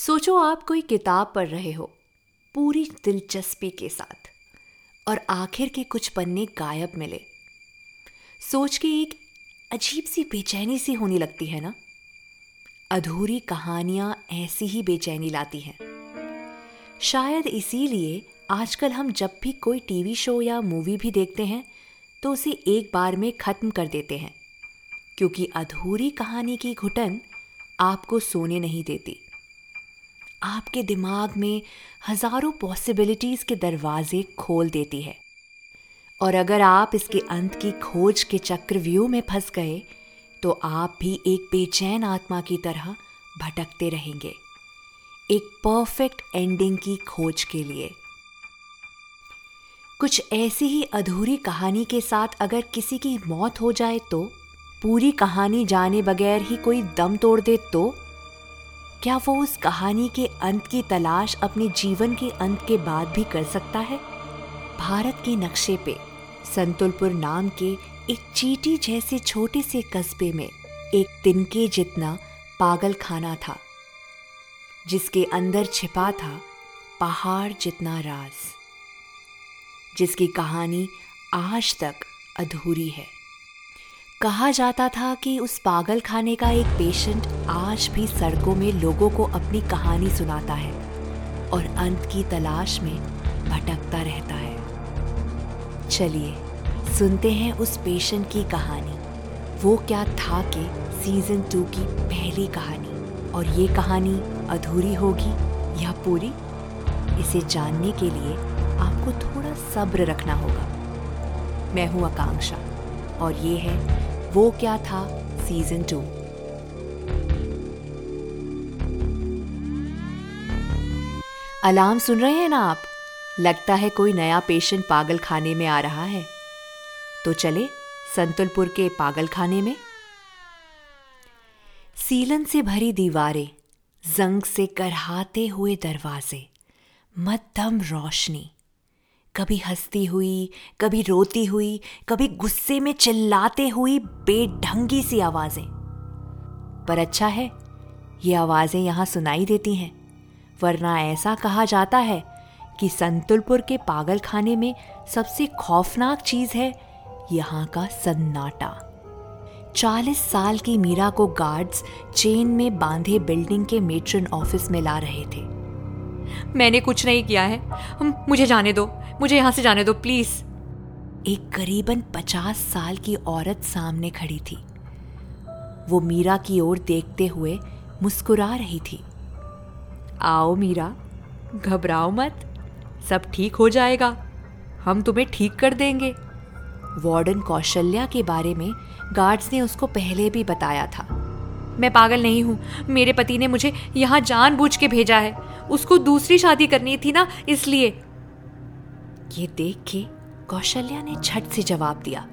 सोचो आप कोई किताब पढ़ रहे हो, पूरी दिलचस्पी के साथ, और आखिर के कुछ पन्ने गायब मिले। सोच के एक अजीब सी बेचैनी सी होने लगती है ना? अधूरी कहानियाँ ऐसी ही बेचैनी लाती हैं। शायद इसीलिए आजकल हम जब भी कोई टीवी शो या मूवी भी देखते हैं तो उसे एक बार में ख़त्म कर देते हैं, क्योंकि अधूरी कहानी की घुटन आपको सोने नहीं देती। आपके दिमाग में हज़ारों पॉसिबिलिटीज के दरवाजे खोल देती है। और अगर आप इसके अंत की खोज के चक्रव्यूह में फंस गए तो आप भी एक बेचैन आत्मा की तरह भटकते रहेंगे। एक परफेक्ट एंडिंग की खोज के लिए। कुछ ऐसी ही अधूरी कहानी के साथ अगर किसी की मौत हो जाए तो पूरी कहानी जाने बगैर ही कोई दम तोड़ दे तो क्या वो उस कहानी के अंत की तलाश अपने जीवन के अंत के बाद भी कर सकता है? भारत के नक्शे पे, संतुलपुर नाम के एक चीटी जैसे छोटे से कस्बे में एक तिनके जितना पागल खाना था, जिसके अंदर छिपा था पहाड़ जितना राज जिसकी कहानी आज तक अधूरी है। कहा जाता था कि उस पागल खाने का एक पेशेंट आज भी सड़कों में लोगों को अपनी कहानी सुनाता है और अंत की तलाश में भटकता रहता है। चलिए, सुनते हैं उस पेशेंट की कहानी। वो क्या था कि सीज़न टू की पहली कहानी। और ये कहानी अधूरी होगी या पूरी? इसे जानने के लिए आपको थोड़ा सब्र रखना होगा। मैं हूँ आकांक्षा और ये है वो क्या था? सीज़न टू अलार्म सुन रहे हैं ना आप? लगता है कोई नया पेशेंट पागल खाने में आ रहा है। तो चले, संतुलपुर के पागल खाने में। सीलन से भरी दीवारें, जंग से करहाते हुए दरवाजे मध्यम रोशनी। कभी हंसती हुई, कभी रोती हुई, कभी गुस्से में चिल्लाते हुई बेढंगी सी आवाज़ें। पर अच्छा है, ये आवाज़ें यहाँ सुनाई देती हैं, वरना ऐसा कहा जाता है कि संतुलपुर के पागल खाने में सबसे खौफनाक चीज़ है यहाँ का सन्नाटा। चालीस साल की मीरा को गार्ड्स चेन में बांधे बिल्डिंग के मेट्रन ऑफ़िस में ला रहे थे। मैंने कुछ नहीं किया है। मुझे जाने दो। मुझे यहाँ से जाने दो, प्लीज़। एक करीबन पचास साल की औरत सामने खड़ी थी। वो मीरा की ओर देखते हुए मुस्कुरा रही थी। आओ मीरा, घबराओ मत, सब ठीक हो जाएगा, हम तुम्हें ठीक कर देंगे। वार्डन कौशल्या के बारे में गार्ड्स ने उसको पहले भी बताया था। मैं पागल नहीं हूँ, मेरे पति ने मुझे यहाँ जानबूझ के भेजा है, उसको दूसरी शादी करनी थी ना, इसलिए। ये देख के कौशल्या ने झट से जवाब दिया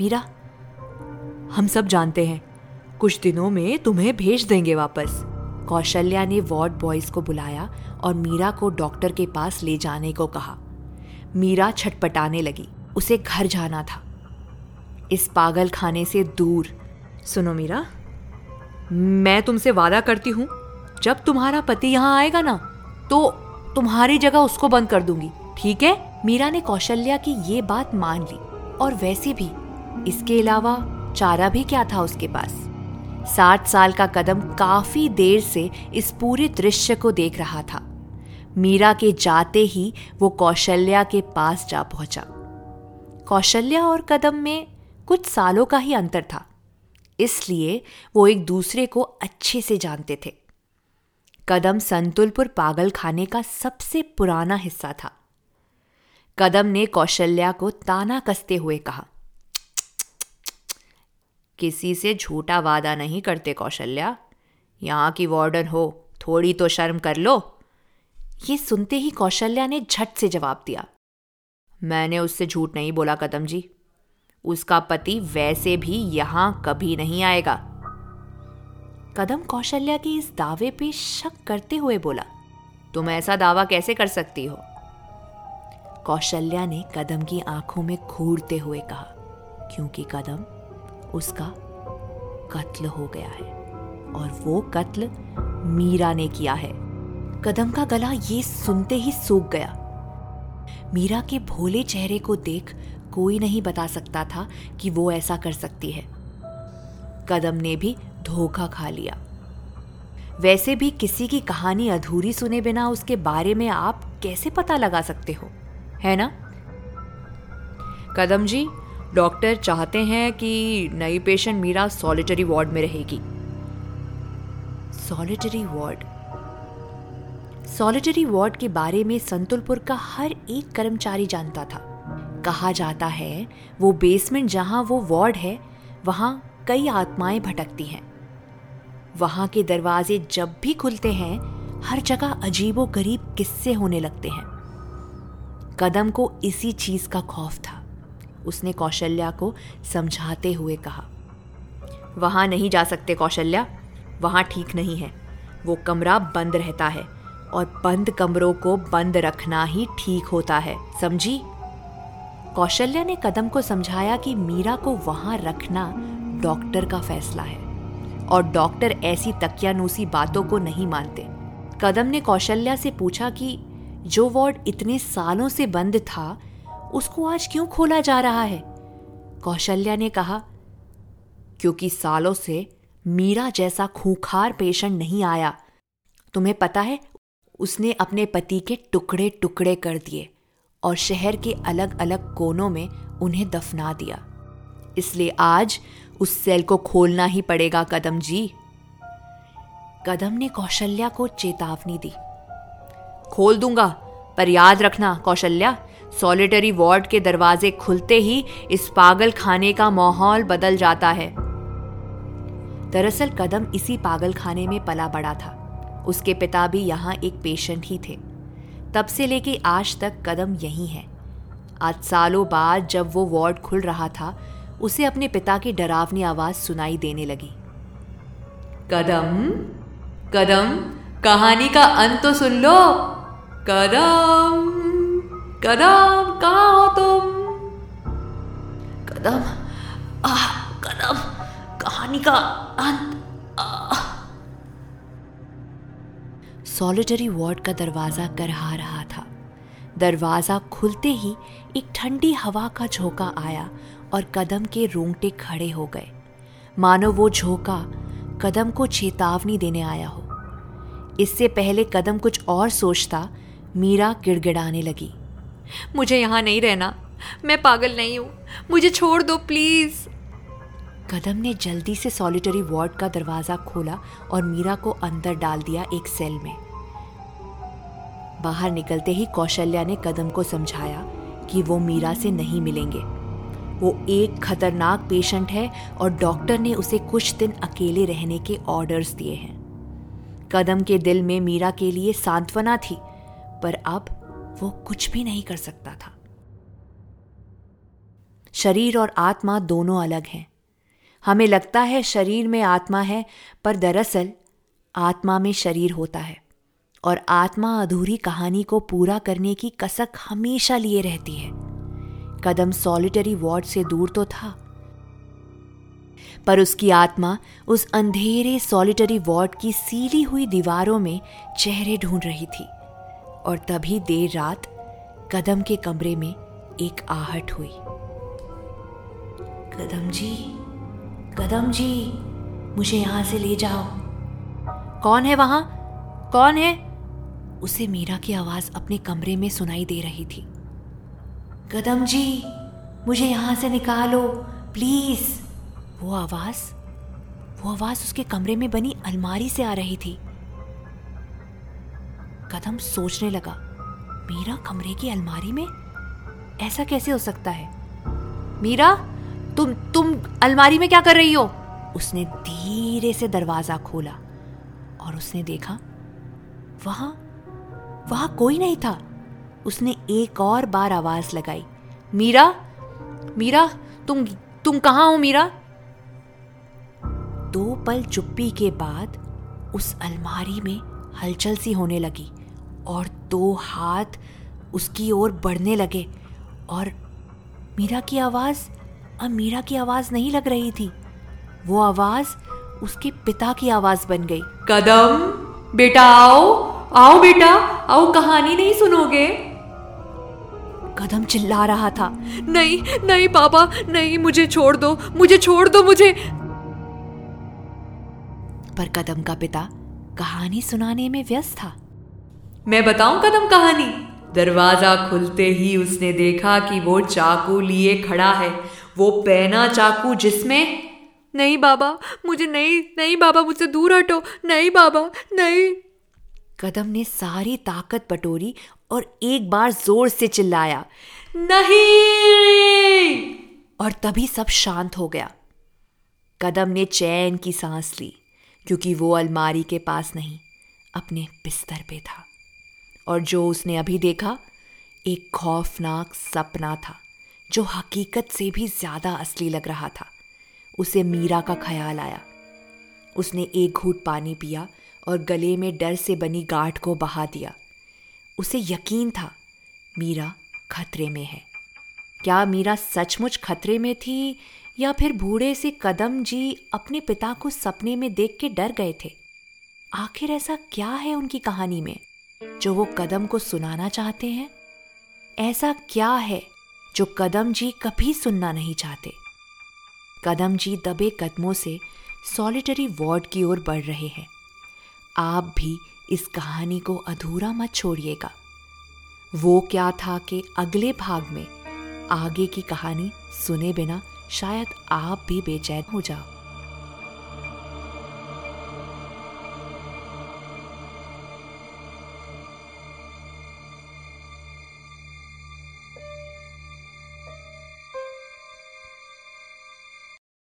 मीरा, हम सब जानते हैं, कुछ दिनों में तुम्हें भेज देंगे वापस। कौशल्या ने वार्ड बॉयज़ को बुलाया और मीरा को डॉक्टर के पास ले जाने को कहा। मीरा छटपटाने लगी, उसे घर जाना था। इस पागल खाने से दूर। सुनो मीरा, मैं तुमसे वादा करती हूँ, जब तुम्हारा पति यहाँ आएगा ना तो तुम्हारी जगह उसको बंद कर दूँगी। ठीक है? मीरा ने कौशल्या की ये बात मान ली। और वैसे भी, इसके अलावा चारा भी क्या था उसके पास? साठ साल का कदम काफ़ी देर से इस पूरे दृश्य को देख रहा था। मीरा के जाते ही वो कौशल्या के पास जा पहुँचा। कौशल्या और कदम में कुछ सालों का ही अंतर था। इसलिए वो एक दूसरे को अच्छे से जानते थे। कदम संतुलपुर पागल खाने का सबसे पुराना हिस्सा था। कदम ने कौशल्या को ताना कसते हुए कहा, किसी से झूठा वादा नहीं करते कौशल्या। यहाँ की वार्डन हो, थोड़ी तो शर्म कर लो। ये सुनते ही कौशल्या ने झट से जवाब दिया, मैंने उससे झूठ नहीं बोला कदम जी। उसका पति वैसे भी यहाँ कभी नहीं आएगा। कदम कौशल्या के इस दावे पे शक करते हुए बोला, तुम ऐसा दावा कैसे कर सकती हो? कौशल्या ने कदम की आँखों में घूरते हुए कहा, क्योंकि कदम उसका कत्ल हो गया है और वो कत्ल मीरा ने किया है। कदम का गला ये सुनते ही सूख गया। मीरा के भोले चेहरे को देख कोई नहीं बता सकता था कि वो ऐसा कर सकती है। कदम ने भी धोखा खा लिया। वैसे भी किसी की कहानी अधूरी सुने बिना उसके बारे में आप कैसे पता लगा सकते हो? है ना? कदम जी, डॉक्टर चाहते हैं कि नई पेशेंट मीरा सॉलिटरी वार्ड में रहेगी। Solitary ward? सॉलिटरी वार्ड के बारे में संतुलपुर का हर एक कर्मचारी जानता था। कहा जाता है, वो बेसमेंट जहाँ वो वार्ड है, वहाँ कई आत्माएँ भटकती हैं। वहाँ के दरवाजे जब भी खुलते हैं, हर जगह अजीबो गरीब किस्से होने लगते हैं। कदम को इसी चीज़ का खौफ था, उसने कौशल्या को समझाते हुए कहा। वहाँ नहीं जा सकते कौशल्या, वहाँ ठीक नहीं है, वो कमरा बंद रहता है, और बंद कमरों को बंद रखना ही ठीक होता है, समझी? कौशल्या ने कदम को समझाया कि मीरा को वहाँ रखना डॉक्टर का फैसला है। और डॉक्टर ऐसी तकियानूसी बातों को नहीं मानते। कदम ने कौशल्या से पूछा कि, जो वार्ड इतने सालों से बंद था, उसको आज क्यों खोला जा रहा है? कौशल्या ने कहा, क्योंकि सालों से मीरा जैसा खूंखार पेशेंट नहीं आया। तुम्हें पता है, उसने अपने पति के टुकड़े टुकड़े कर दिए और शहर के अलग अलग कोनों में उन्हें दफना दिया। इसलिए आज उस सेल को खोलना ही पड़ेगा, कदम जी। कदम ने कौशल्या को चेतावनी दी। खोल दूँगा, पर याद रखना, कौशल्या, सॉलिटरी वार्ड के दरवाजे खुलते ही इस पागल खाने का माहौल बदल जाता है। दरअसल कदम इसी पागल खाने में पला बड़ा था। उसके पिता भी यहाँ एक पेशेंट ही थे। तब से लेके आज तक कदम यही है। आज सालों बाद जब वो वार्ड खुल रहा था उसे अपने पिता की डरावनी आवाज़ सुनाई देने लगी। कदम कदम कहानी का अंत तो सुन लो। कदम कदम कहा हो तुम? कदम आ, कदम कहानी का अंत सॉलिटरी वार्ड का दरवाज़ा करहा रहा था। दरवाज़ा खुलते ही एक ठंडी हवा का झोंका आया और कदम के रोंगटे खड़े हो गए। मानो वो झोंका कदम को चेतावनी देने आया हो। इससे पहले कदम कुछ और सोचता, मीरा गिड़गिड़ाने लगी। मुझे यहाँ नहीं रहना। मैं पागल नहीं हूँ। मुझे छोड़ दो, प्लीज़। कदम ने जल्दी से सॉलिटरी वार्ड का दरवाज़ा खोला और मीरा को अंदर डाल दिया एक सेल में। बाहर निकलते ही कौशल्या ने कदम को समझाया कि वो मीरा से नहीं मिलेंगे। वो एक खतरनाक पेशेंट है और डॉक्टर ने उसे कुछ दिन अकेले रहने के ऑर्डर्स दिए हैं। कदम के दिल में मीरा के लिए सांत्वना थी, पर अब वो कुछ भी नहीं कर सकता था। शरीर और आत्मा दोनों अलग हैं। हमें लगता है शरीर में आत्मा है, पर दरअसल आत्मा में शरीर होता है और आत्मा अधूरी कहानी को पूरा करने की कसक हमेशा लिए रहती है। कदम सॉलिटरी वार्ड से दूर तो था। पर उसकी आत्मा उस अंधेरे सॉलिटरी वार्ड की सीली हुई दीवारों में चेहरे ढूंढ रही थी और तभी देर रात कदम के कमरे में एक आहट हुई। कदम जी कदम जी, मुझे यहाँ से ले जाओ। कौन है वहाँ? कौन है? उसे मीरा की आवाज़ अपने कमरे में सुनाई दे रही थी। कदम जी, मुझे यहाँ से निकालो, प्लीज़। वो आवाज़ वो आवाज़ उसके कमरे में बनी अलमारी से आ रही थी। कदम सोचने लगा, मीरा कमरे की अलमारी में? ऐसा कैसे हो सकता है? मीरा, तुम तुम अलमारी में क्या कर रही हो? उसने धीरे से दरवाज़ा खोला और उसने देखा, वहाँ वहाँ कोई नहीं था। उसने एक और बार आवाज़ लगाई, मीरा मीरा, तुम तुम कहाँ हो मीरा? दो पल चुप्पी के बाद उस अलमारी में हलचल सी होने लगी और दो हाथ उसकी ओर बढ़ने लगे और मीरा की आवाज़, अब मीरा की आवाज़ नहीं लग रही थी। वो आवाज़ उसके पिता की आवाज़ बन गई। कदम, बेटा आओ आओ बेटा, आओ कहानी नहीं सुनोगे? कदम चिल्ला रहा था। नहीं नहीं पापा नहीं, मुझे छोड़ दो, मुझे छोड़ दो, मुझे पर कदम का पिता कहानी सुनाने में व्यस्त था। मैं बताऊँ कदम कहानी? दरवाज़ा खुलते ही उसने देखा कि वो चाकू लिए खड़ा है। वो पैना चाकू जिसमें, नहीं बाबा, मुझे नहीं नहीं बाबा, मुझसे दूर हटो, नहीं बाबा, नहीं। कदम ने सारी ताकत बटोरी और एक बार ज़ोर से चिल्लाया, नहीं! और तभी सब शांत हो गया। कदम ने चैन की सांस ली, क्योंकि वो अलमारी के पास नहीं, अपने बिस्तर पे था। और जो उसने अभी देखा, एक खौफनाक सपना था, जो हकीकत से भी ज़्यादा असली लग रहा था। उसे मीरा का ख्याल आया। उसने एक घूट पानी पिया और गले में डर से बनी गांठ को बहा दिया। उसे यकीन था, मीरा खतरे में है। क्या मीरा सचमुच खतरे में थी या फिर बूढ़े से कदम जी अपने पिता को सपने में देख के डर गए थे? आखिर ऐसा क्या है उनकी कहानी में, जो वो कदम को सुनाना चाहते हैं? ऐसा क्या है जो कदम जी कभी सुनना नहीं चाहते? कदम जी दबे कदमों से सॉलिटरी वार्ड की ओर बढ़ रहे हैं। आप भी इस कहानी को अधूरा मत छोड़िएगा। वो क्या था कि अगले भाग में आगे की कहानी सुने बिना शायद आप भी बेचैन हो जाओ।